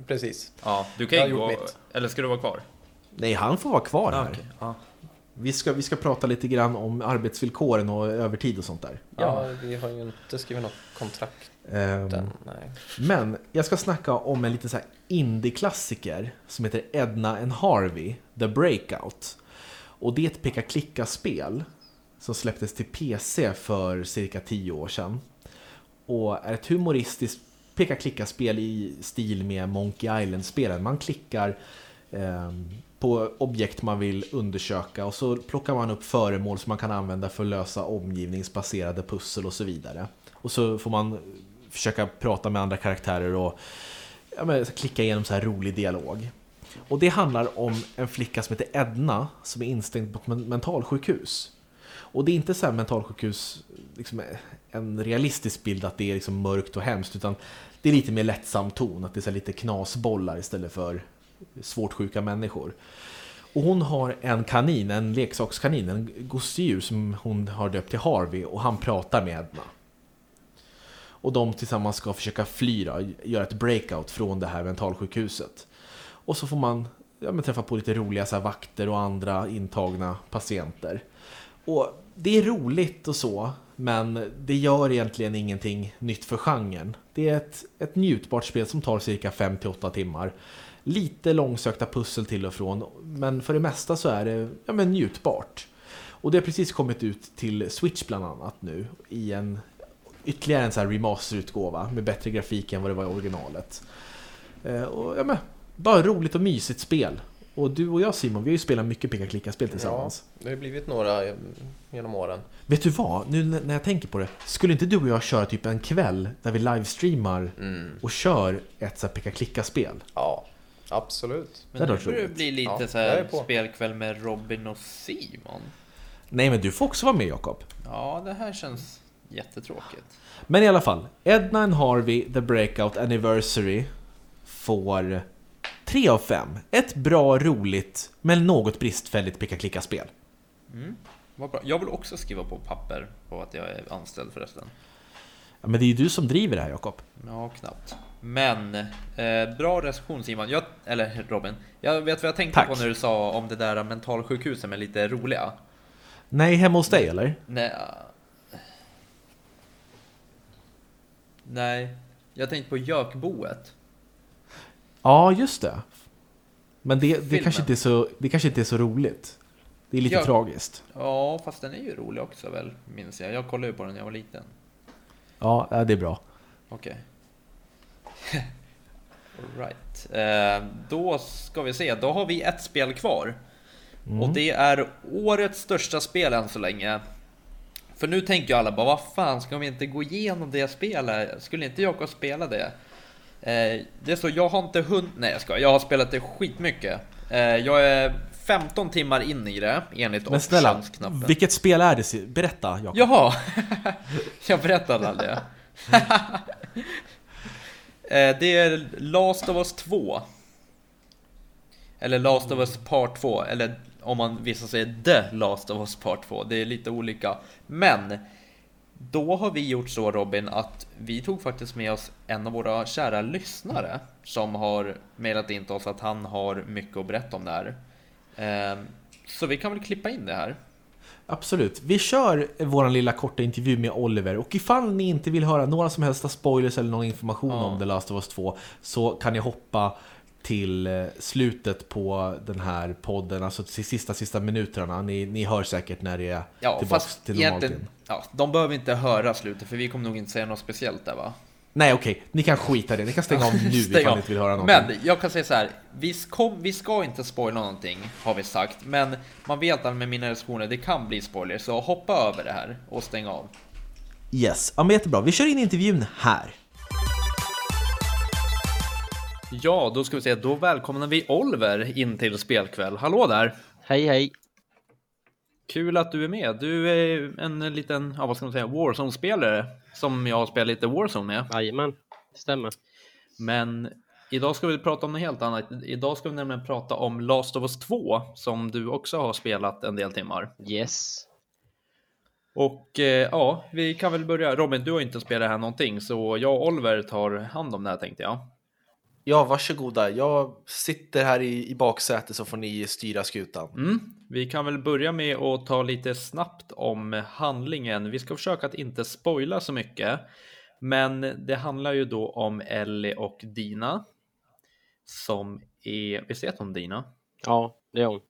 Precis. Ja, du kan ju gå... mitt. Eller ska du vara kvar? Nej, han får vara kvar Ja, här. okej. Ja. Vi, ska, vi ska prata lite grann om arbetsvillkoren och övertid och sånt där. Ja, vi har ju inte skrivit något kontrakt Ehm. Nej. Men jag ska snacka om en liten så här indie-klassiker som heter Edna and Harvey, The Breakout. Och det är ett peka-klicka-spel som släpptes till PC för cirka 10 år sedan. Och är ett humoristiskt peka-klicka-spel i stil med Monkey Island-spelen. Man klickar ehm, på objekt man vill undersöka och så plockar man upp föremål som man kan använda för att lösa omgivningsbaserade pussel och så vidare. Och så får man försöka prata med andra karaktärer och ja, men, klicka igenom så här rolig dialog. Och det handlar om en flicka som heter Edna som är instängd på ett mentalsjukhus. Och det är inte så här mentalsjukhus, liksom en realistisk bild att det är liksom mörkt och hemskt, utan det är lite mer lättsam ton, att det är så här lite knasbollar istället för svårt sjuka människor. Och hon har en kanin, en leksakskanin, en gosedjur som hon har döpt till Harvey och han pratar med Edna. Och de tillsammans ska försöka fly då, göra ett breakout från det här mentalsjukhuset. Och så får man ja, men träffa på lite roliga så här, vakter och andra intagna patienter. Och det är roligt och så, men det gör egentligen ingenting nytt för genren. Det är ett, ett njutbart spel som tar cirka 5-8 timmar. Lite långsökta pussel till och från, men för det mesta så är det ja, men njutbart. Och det har precis kommit ut till Switch bland annat nu i en ytterligare en så här remasterutgåva med bättre grafik än vad det var i originalet. Eh, och ja, men, bara roligt och mysigt spel. Och du och jag Simon, vi har ju spelat mycket peka-klicka-spel tillsammans. Ja, det har ju blivit några eh, genom åren. Vet du vad? Nu när jag tänker på det. Skulle inte du och jag köra typ en kväll där vi livestreamar Mm. och kör ett så här peka-klicka-spel? Ja, absolut. Det Men hade nu det bli lite Ja, så här spelkväll med Robin och Simon. Nej, men du får också vara med Jakob. Ja, det här känns jättetråkigt. Men i alla fall, Edna and Harvey The Breakout Anniversary får 3 av 5. Ett bra, roligt, men något bristfälligt peka-klicka-spel. Mm. Vad bra. Jag vill också skriva på papper på att jag är anställd förresten. Ja, men det är ju du som driver det här Jakob. Ja, knappt. Men, eh, bra recension Simon. Jag, eller Robin. Jag vet vad jag tänkte Tack. på när du sa om det där mentalsjukhuset med lite roliga. Nej, hemma hos dig eller? Nej. Nej. Jag tänkte på Jökboet. Ja, just det. Men det, det, kanske, inte är så, det kanske inte är så roligt. Det är lite Ja. tragiskt. Ja, fast den är ju rolig också väl, minns jag. Jag kollade ju på den när jag var liten. Ja, det är bra. Okej. Alright. Eh, då ska vi se, då har vi ett spel kvar. Och det är årets största spel än så länge. För nu tänker ju alla bara, vad fan, ska vi inte gå igenom det spelet? Skulle inte jag spela det? Eh, det är så, jag har inte hunnit, nej jag ska, jag har spelat det skitmycket. Eh, jag är 15 timmar in i det, enligt Men snälla, vilket spel är det? Berätta Jakob. Jaha! jag berättade aldrig. Eh, det är Last of Us 2. Eller Last of Us Part 2. Eller om man vissa säger The Last of Us Part 2. Det är lite olika. Men då har vi gjort så Robin att vi tog faktiskt med oss en av våra kära lyssnare som har mejlat in till oss att han har mycket att berätta om det här. Eh, Så vi kan väl klippa in det här. Absolut. Vi kör vår lilla korta intervju med Oliver och ifall ni inte vill höra några som helst spoilers eller någon information Ja. om The Last of Us 2 så kan ni hoppa till eh, slutet på den här podden, alltså till sista, sista minuterna. Ni, ni hör säkert när det är Ja, tillbaka till normaltid. ja, de behöver inte höra slutet för vi kommer nog inte säga något speciellt där va? Nej okej, ni kan skita det. Ni kan stänga av nu Stäng ifall ni inte vill höra någonting. Men jag kan säga så här, vi ska, vi ska inte spoila någonting har vi sagt, men man vet att med mina recensioner, det kan bli spoilers, så hoppa över det här och stäng av. Yes, ja, men jättebra. Vi kör in intervjun här. Ja, då ska vi se, då välkomnar vi Oliver in till spelkväll. Hallå där! Hej hej! Kul att du är med. Du är en liten, ja vad ska man säga, Warzone-spelare som jag har spelat lite Warzone med. Jajamän, det stämmer. Men idag ska vi prata om något helt annat. Idag ska vi nämligen prata om Last of Us 2 som du också har spelat en del timmar. Yes. Och eh, ja, vi kan väl börja. Robin, du har inte spelat här någonting så jag och Oliver tar hand om det här tänkte jag. Ja, varsågoda. Jag sitter här i, i baksätet så får ni styra skutan. Mm. Vi kan väl börja med att ta lite snabbt om handlingen. Vi ska försöka att inte spoila så mycket. Men det handlar ju då om Ellie och Dina. Som är, visst heter hon Dina? Ja, det är hon.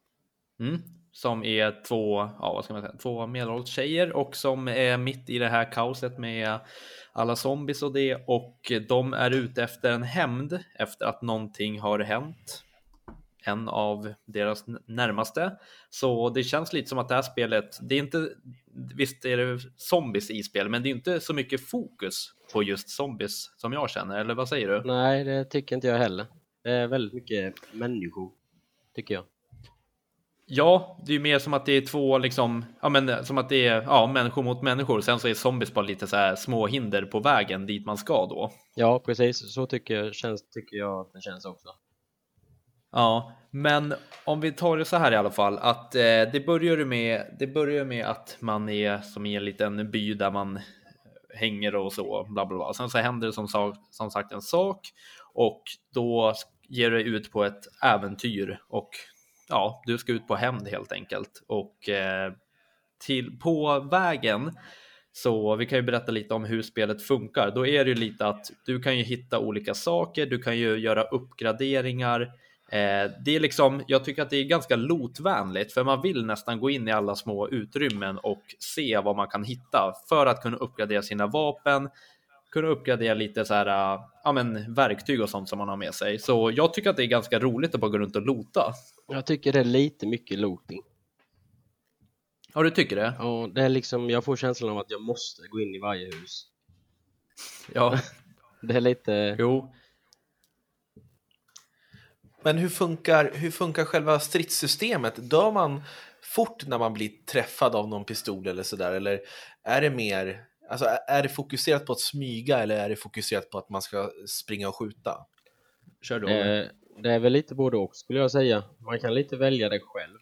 Mm. Som är två, ja vad ska man säga, två medelålders tjejer och som är mitt i det här kaoset med alla zombies och det och de är ute efter en hämnd efter att någonting har hänt. En av deras närmaste. Så det känns lite som att det här spelet, det är inte, visst är det zombies i spel, men det är inte så mycket fokus på just zombies som jag känner, eller vad säger du? Nej, det tycker inte jag heller. Det är väldigt mycket människor, tycker jag. Ja, det är mer som att det är två liksom, ja men som att det är ja, människor mot människor. Sen så är zombies bara lite så här små hinder på vägen dit man ska då. Ja, precis. Så tycker jag, känns, tycker jag att det känns också. Ja, men om vi tar det så här i alla fall att eh, det börjar med. Det börjar med att man är som i en liten by där man hänger och så bla bla bla. Sen så händer det som, sak, som sagt en sak och då ger det ut på ett äventyr och ja, du ska ut på hämnd helt enkelt och eh, till på vägen. Så vi kan ju berätta lite om hur spelet funkar. Då är det ju lite att du kan ju hitta olika saker. Du kan ju göra uppgraderingar. Eh, det är liksom, jag tycker att det är ganska lotvänligt för man vill nästan gå in i alla små utrymmen och se vad man kan hitta för att kunna uppgradera sina vapen, kunna uppgradera lite så här, eh, ja men verktyg och sånt som man har med sig. Så jag tycker att det är ganska roligt att bara gå runt och lota. Jag tycker det är lite mycket looting. Ja, du tycker det? Ja, det är liksom, jag får känslan av att jag måste gå in i varje hus. Ja, Det är lite, jo. Men hur funkar, hur funkar själva stridssystemet? Dör man fort när man blir träffad av någon pistol eller sådär? Eller är det mer, alltså är- det fokuserat på att smyga eller är det fokuserat på att man ska springa och skjuta? Kör du Oliver. Det, är väl lite både och skulle jag säga. Man kan lite välja det själv.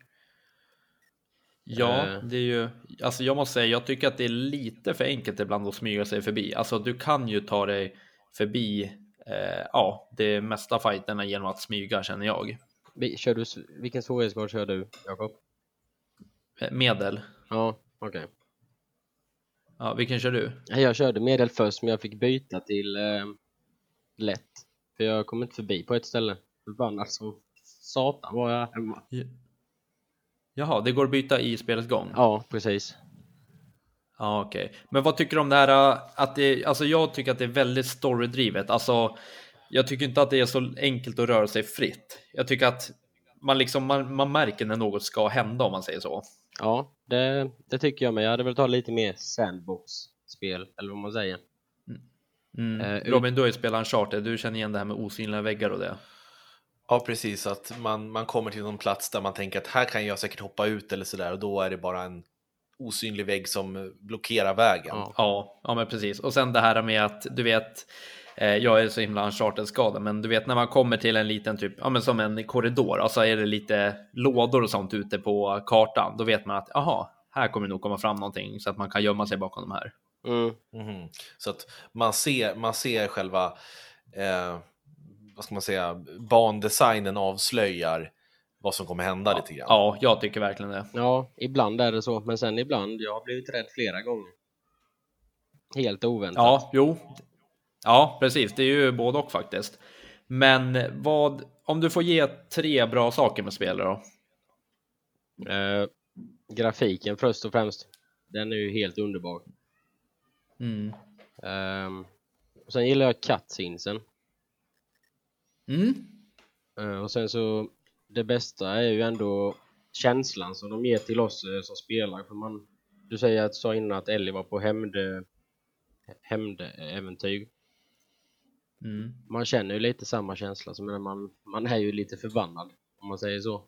Ja, Eh. det är ju, alltså jag måste säga, jag tycker att det är lite för enkelt ibland att smyga sig förbi. Alltså du kan ju ta dig förbi, eh, ja, det mesta fighterna genom att smyga känner jag. Kör du, vilken svårighetsgrad kör du, Jakob? Eh, Medel. Ja, okej. Ja, vilken kör du? Jag körde medel först, men jag fick byta till eh, lätt. För jag kom inte förbi på ett ställe. Förbannat så satan var jag hemma. Jaha, det går att byta i spelets gång? Ja, precis. Ja, okej. Men vad tycker du om det här äh, att det, alltså jag tycker att det är väldigt storydrivet. Alltså, jag tycker inte att det är så enkelt att röra sig fritt. Jag tycker att man liksom, man, man märker när något ska hända om man säger så. Ja, det, det tycker jag med. Jag hade väl tagit lite mer sandbox-spel, eller vad man säger. Mm. Eh, ut- Robin, du har ju spelat Uncharted, du känner igen det här med osynliga väggar och det. Ja, precis. Att man, man kommer till någon plats där man tänker att här kan jag säkert hoppa ut eller sådär och då är det bara en osynlig vägg som blockerar vägen. Ja. Ja, ja men precis. Och sen det här med att du vet, eh, jag är så himla uncharted-skadad, men du vet när man kommer till en liten typ, ja men som en korridor, och så är det lite lådor och sånt ute på kartan, då vet man att jaha, här kommer det nog komma fram någonting så att man kan gömma sig bakom de här. Mm. Mhm. Så att man ser, man ser själva, eh, vad ska man säga, bandesignen avslöjar vad som kommer hända lite grann. Ja, jag tycker verkligen det. Ja, ibland är det så, men sen ibland, jag har blivit rädd flera gånger. Helt oväntat. Ja, jo. Ja, precis. Det är ju både och faktiskt. Men vad, om du får ge tre bra saker med spelet då? Eh, grafiken först och främst. Den är ju helt underbar. Mm. Och sen gillar jag cutscenesen. Mm. Eh, och sen så, det bästa är ju ändå känslan som de ger till oss eh, som spelar. För man, du säger att, sa innan att Ellie var på hämnd, hämndäventyr. Mm. Man känner ju lite samma känsla som när man, man är ju lite förbannad om man säger så.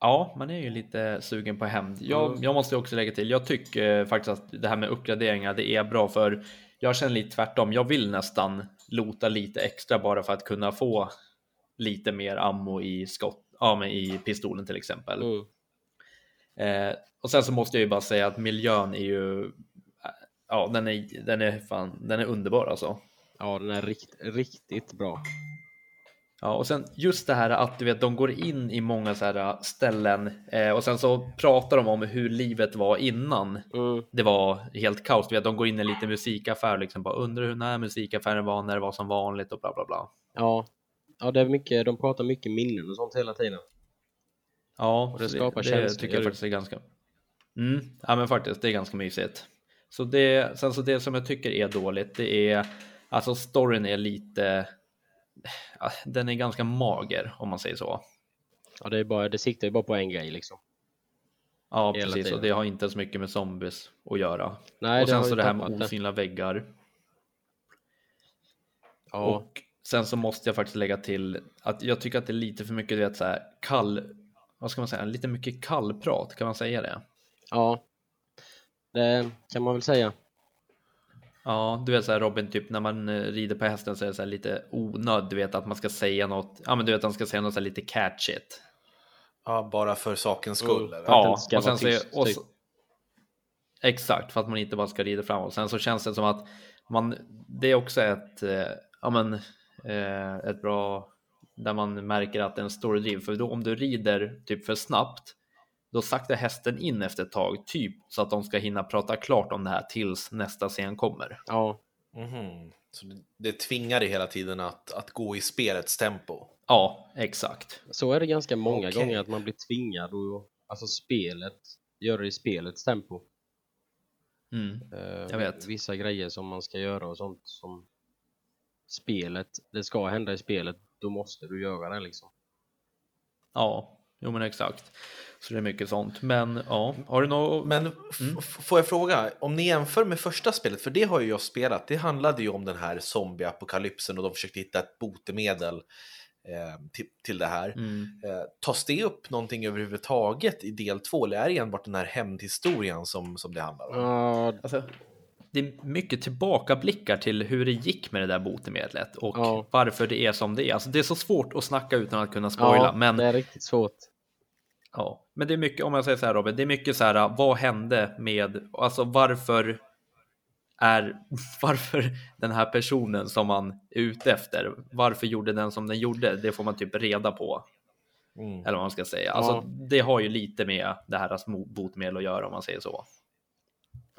Ja, man är ju lite sugen på hämnd. Jag, Mm. jag måste ju också lägga till, jag tycker faktiskt att det här med uppgraderingar, det är bra för jag känner lite tvärtom. Jag vill nästan lota lite extra bara för att kunna få lite mer ammo i skott, ja, men i pistolen till exempel. Mm. Eh, och sen så måste jag ju bara säga att miljön är ju, eh, ja, den är, den är fan, den är underbar alltså. Ja, den är rikt, riktigt bra. Ja, och sen just det här att du vet, de går in i många så här ställen eh, och sen så pratar de om hur livet var innan Mm. det var helt kaos. Du vet, de går in i en liten musikaffär liksom bara undrar hur den här musikaffären var när det var som vanligt och bla bla bla. Ja. ja, det är mycket, de pratar mycket minnen och sånt hela tiden. Ja, det skapar det, känslor, tycker jag det. faktiskt är ganska. Mm, ja, men faktiskt, det är ganska mysigt. Så det, sen så det som jag tycker är dåligt, det är alltså storyn är lite. Den är ganska mager om man säger så. Ja, det, är bara, det siktar ju bara på en grej liksom. Ja, Hela precis. tiden. Och det har inte så mycket med zombies att göra. Nej, och sen så det här med det. osynliga väggar. Ja, Och sen så måste jag faktiskt lägga till att jag tycker att det är lite för mycket, du vet så här kall. Vad ska man säga? Lite mycket kallprat, kan man säga det? ja. Det kan man väl säga. Ja, du vet så här Robin, typ när man eh, rider på hästen så är det så här lite onöd, du vet att man ska säga något, ja men du vet att man ska säga något så här lite catchigt. Ja, bara för sakens skull. Mm. eller? Ja. Och sen så är, och typ. så, Exakt, för att man inte bara ska rida framåt. Sen så känns det som att man, det är också ett, eh, ja men, eh, ett bra, där man märker att det är en story driv. För då om du rider typ för snabbt, då saktar hästen in efter ett tag, typ så att de ska hinna prata klart om det här tills nästa scen kommer. Ja, Mhm. Så det, det tvingar dig hela tiden att, att gå i spelets tempo. Ja, exakt. så är det ganska många Okej. gånger att man blir tvingad och alltså spelet, gör det i spelets tempo. Mm. Eh, Jag vet. Vissa grejer som man ska göra och sånt som spelet, det ska hända i spelet, då måste du göra det liksom. Ja, jo men exakt. Så det är mycket sånt. Men ja, har du något? Men f- får jag fråga, om ni jämför med första spelet, för det har ju jag spelat, det handlade ju om den här zombieapokalypsen och de försökte hitta ett botemedel eh, till, till det här. Mm. Eh, tas det upp någonting överhuvudtaget i del två, eller är det enbart den här hämndhistorien som, som det handlar om? Ja, Alltså, det är mycket tillbakablickar till hur det gick med det där botemedlet och Ja. varför det är som det är. Alltså, det är så svårt att snacka utan att kunna spoila, ja men det är riktigt svårt. Ja, men det är mycket, om jag säger så här Robin, det är mycket så här, vad hände med, alltså varför är, varför den här personen som man är ute efter, varför gjorde den som den gjorde, det får man typ reda på. Mm. Eller vad man ska säga. Alltså, Ja. det har ju lite med det här små botemedel att göra om man säger så.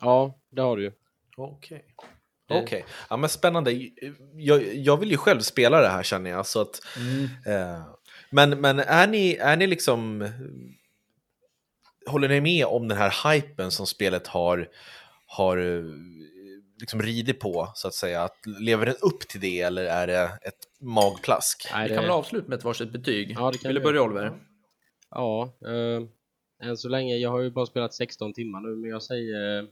Ja, det har du ju. Okej. Det- Okej, ja, men spännande. Jag, jag vill ju själv spela det här känner jag. Så att, eh, men men är, ni, är ni liksom... Håller ni med om den här hypen som spelet har, har eh, liksom ridit på, så att säga? Att, lever den upp till det eller är det ett magplask? Nej, Vi det, kan väl avsluta med ett varsitt betyg? Ja, det kan Vill du vi börja. Oliver? Ja, eh, än så länge, jag har ju bara spelat 16 timmar nu, men jag säger eh,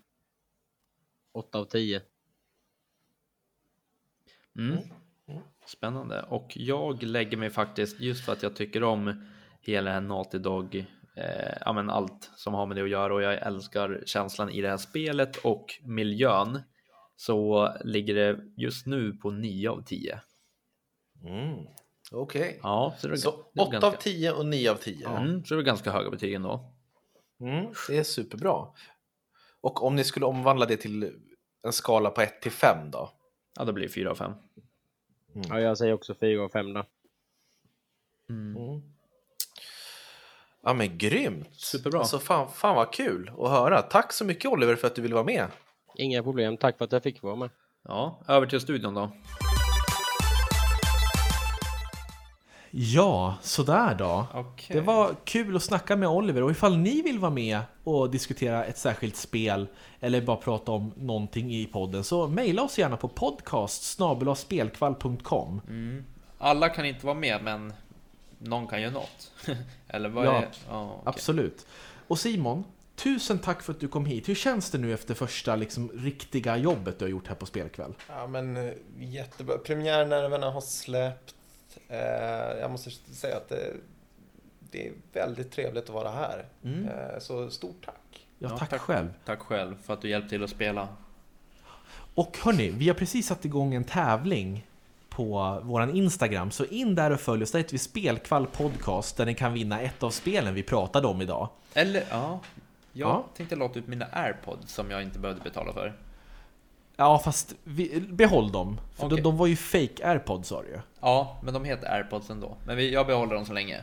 8 av 10. Mm. Spännande. Och jag lägger mig faktiskt, just för att jag tycker om hela det här Naughty Dog, eh, ja men allt som har med det att göra och jag älskar känslan i det här spelet och miljön. Så ligger det just nu på 9 av 10. Mm. Okej. Ja, så det Så det är 8 av ganska, 10 och 9 av 10. mm, så det är ganska höga betyg ändå. Mm, det är superbra. Och om ni skulle omvandla det till en skala på 1 till 5 då? Ja, det blir 4 av 5. Ja, jag säger också 4 av 5 då. Mm. Ja men grymt! Superbra. Alltså, fan, fan vad kul att höra. Tack så mycket Oliver för att du ville vara med. Inga problem, tack för att jag fick vara med. Ja, över till studion då. Ja, sådär då. Okej. Det var kul att snacka med Oliver och ifall ni vill vara med och diskutera ett särskilt spel eller bara prata om någonting i podden så mejla oss gärna på podcast spelkvall.com Alla kan inte vara med, men någon kan ju något. Eller vad Ja, är... Ja, okej. Absolut. Och Simon, tusen tack för att du kom hit. Hur känns det nu efter första liksom, riktiga jobbet du har gjort här på Spelkväll? Ja men eh, jättebra. Premiärnerverna har släppt. Eh, jag måste säga att det, det är väldigt trevligt att vara här. Mm. Eh, så stort tack. Ja, Ja, tack, tack. själv. Tack själv för att du hjälpte till att spela. Och hörni, vi har precis satt igång en tävling på våran Instagram, så in där och följ oss. Där heter vi Spelkvall Podcast, där ni kan vinna ett av spelen vi pratade om idag. Eller ja, jag Ja. tänkte låta ut mina airpods som jag inte behövde betala för. Ja, fast vi, behåll dem. För Okej. de, de var ju fake airpods sa du ju. Ja, men de heter airpods ändå. Men vi, jag behåller dem så länge.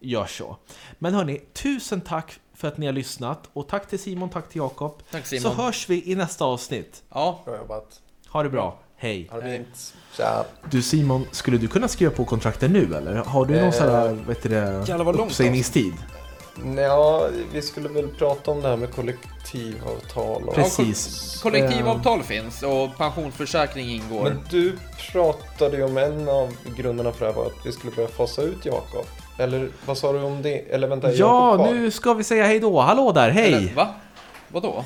Gör så. Men hörni, tusen tack för att ni har lyssnat. Och tack till Simon, tack till Jakob. Tack Så Simon. hörs vi i nästa avsnitt. Ja, Bra jobbat. Ha det bra. Hej. Ha det fint. Tja. Du Simon, skulle du kunna skriva på kontrakten nu eller? Har du någon Eh, sån här, vet du det, vad uppsägningstid? Ja, vi skulle väl prata om det här med kollektivavtal. Och... Precis. kollektivavtal finns och pensionsförsäkring ingår. Men du pratade ju om en av grunderna för det här var att vi skulle börja fasa ut Jakob. Eller vad sa du om det? Eller vänta, Ja, nu ska vi säga hej då. Då där, hej! Eller, va? Vadå?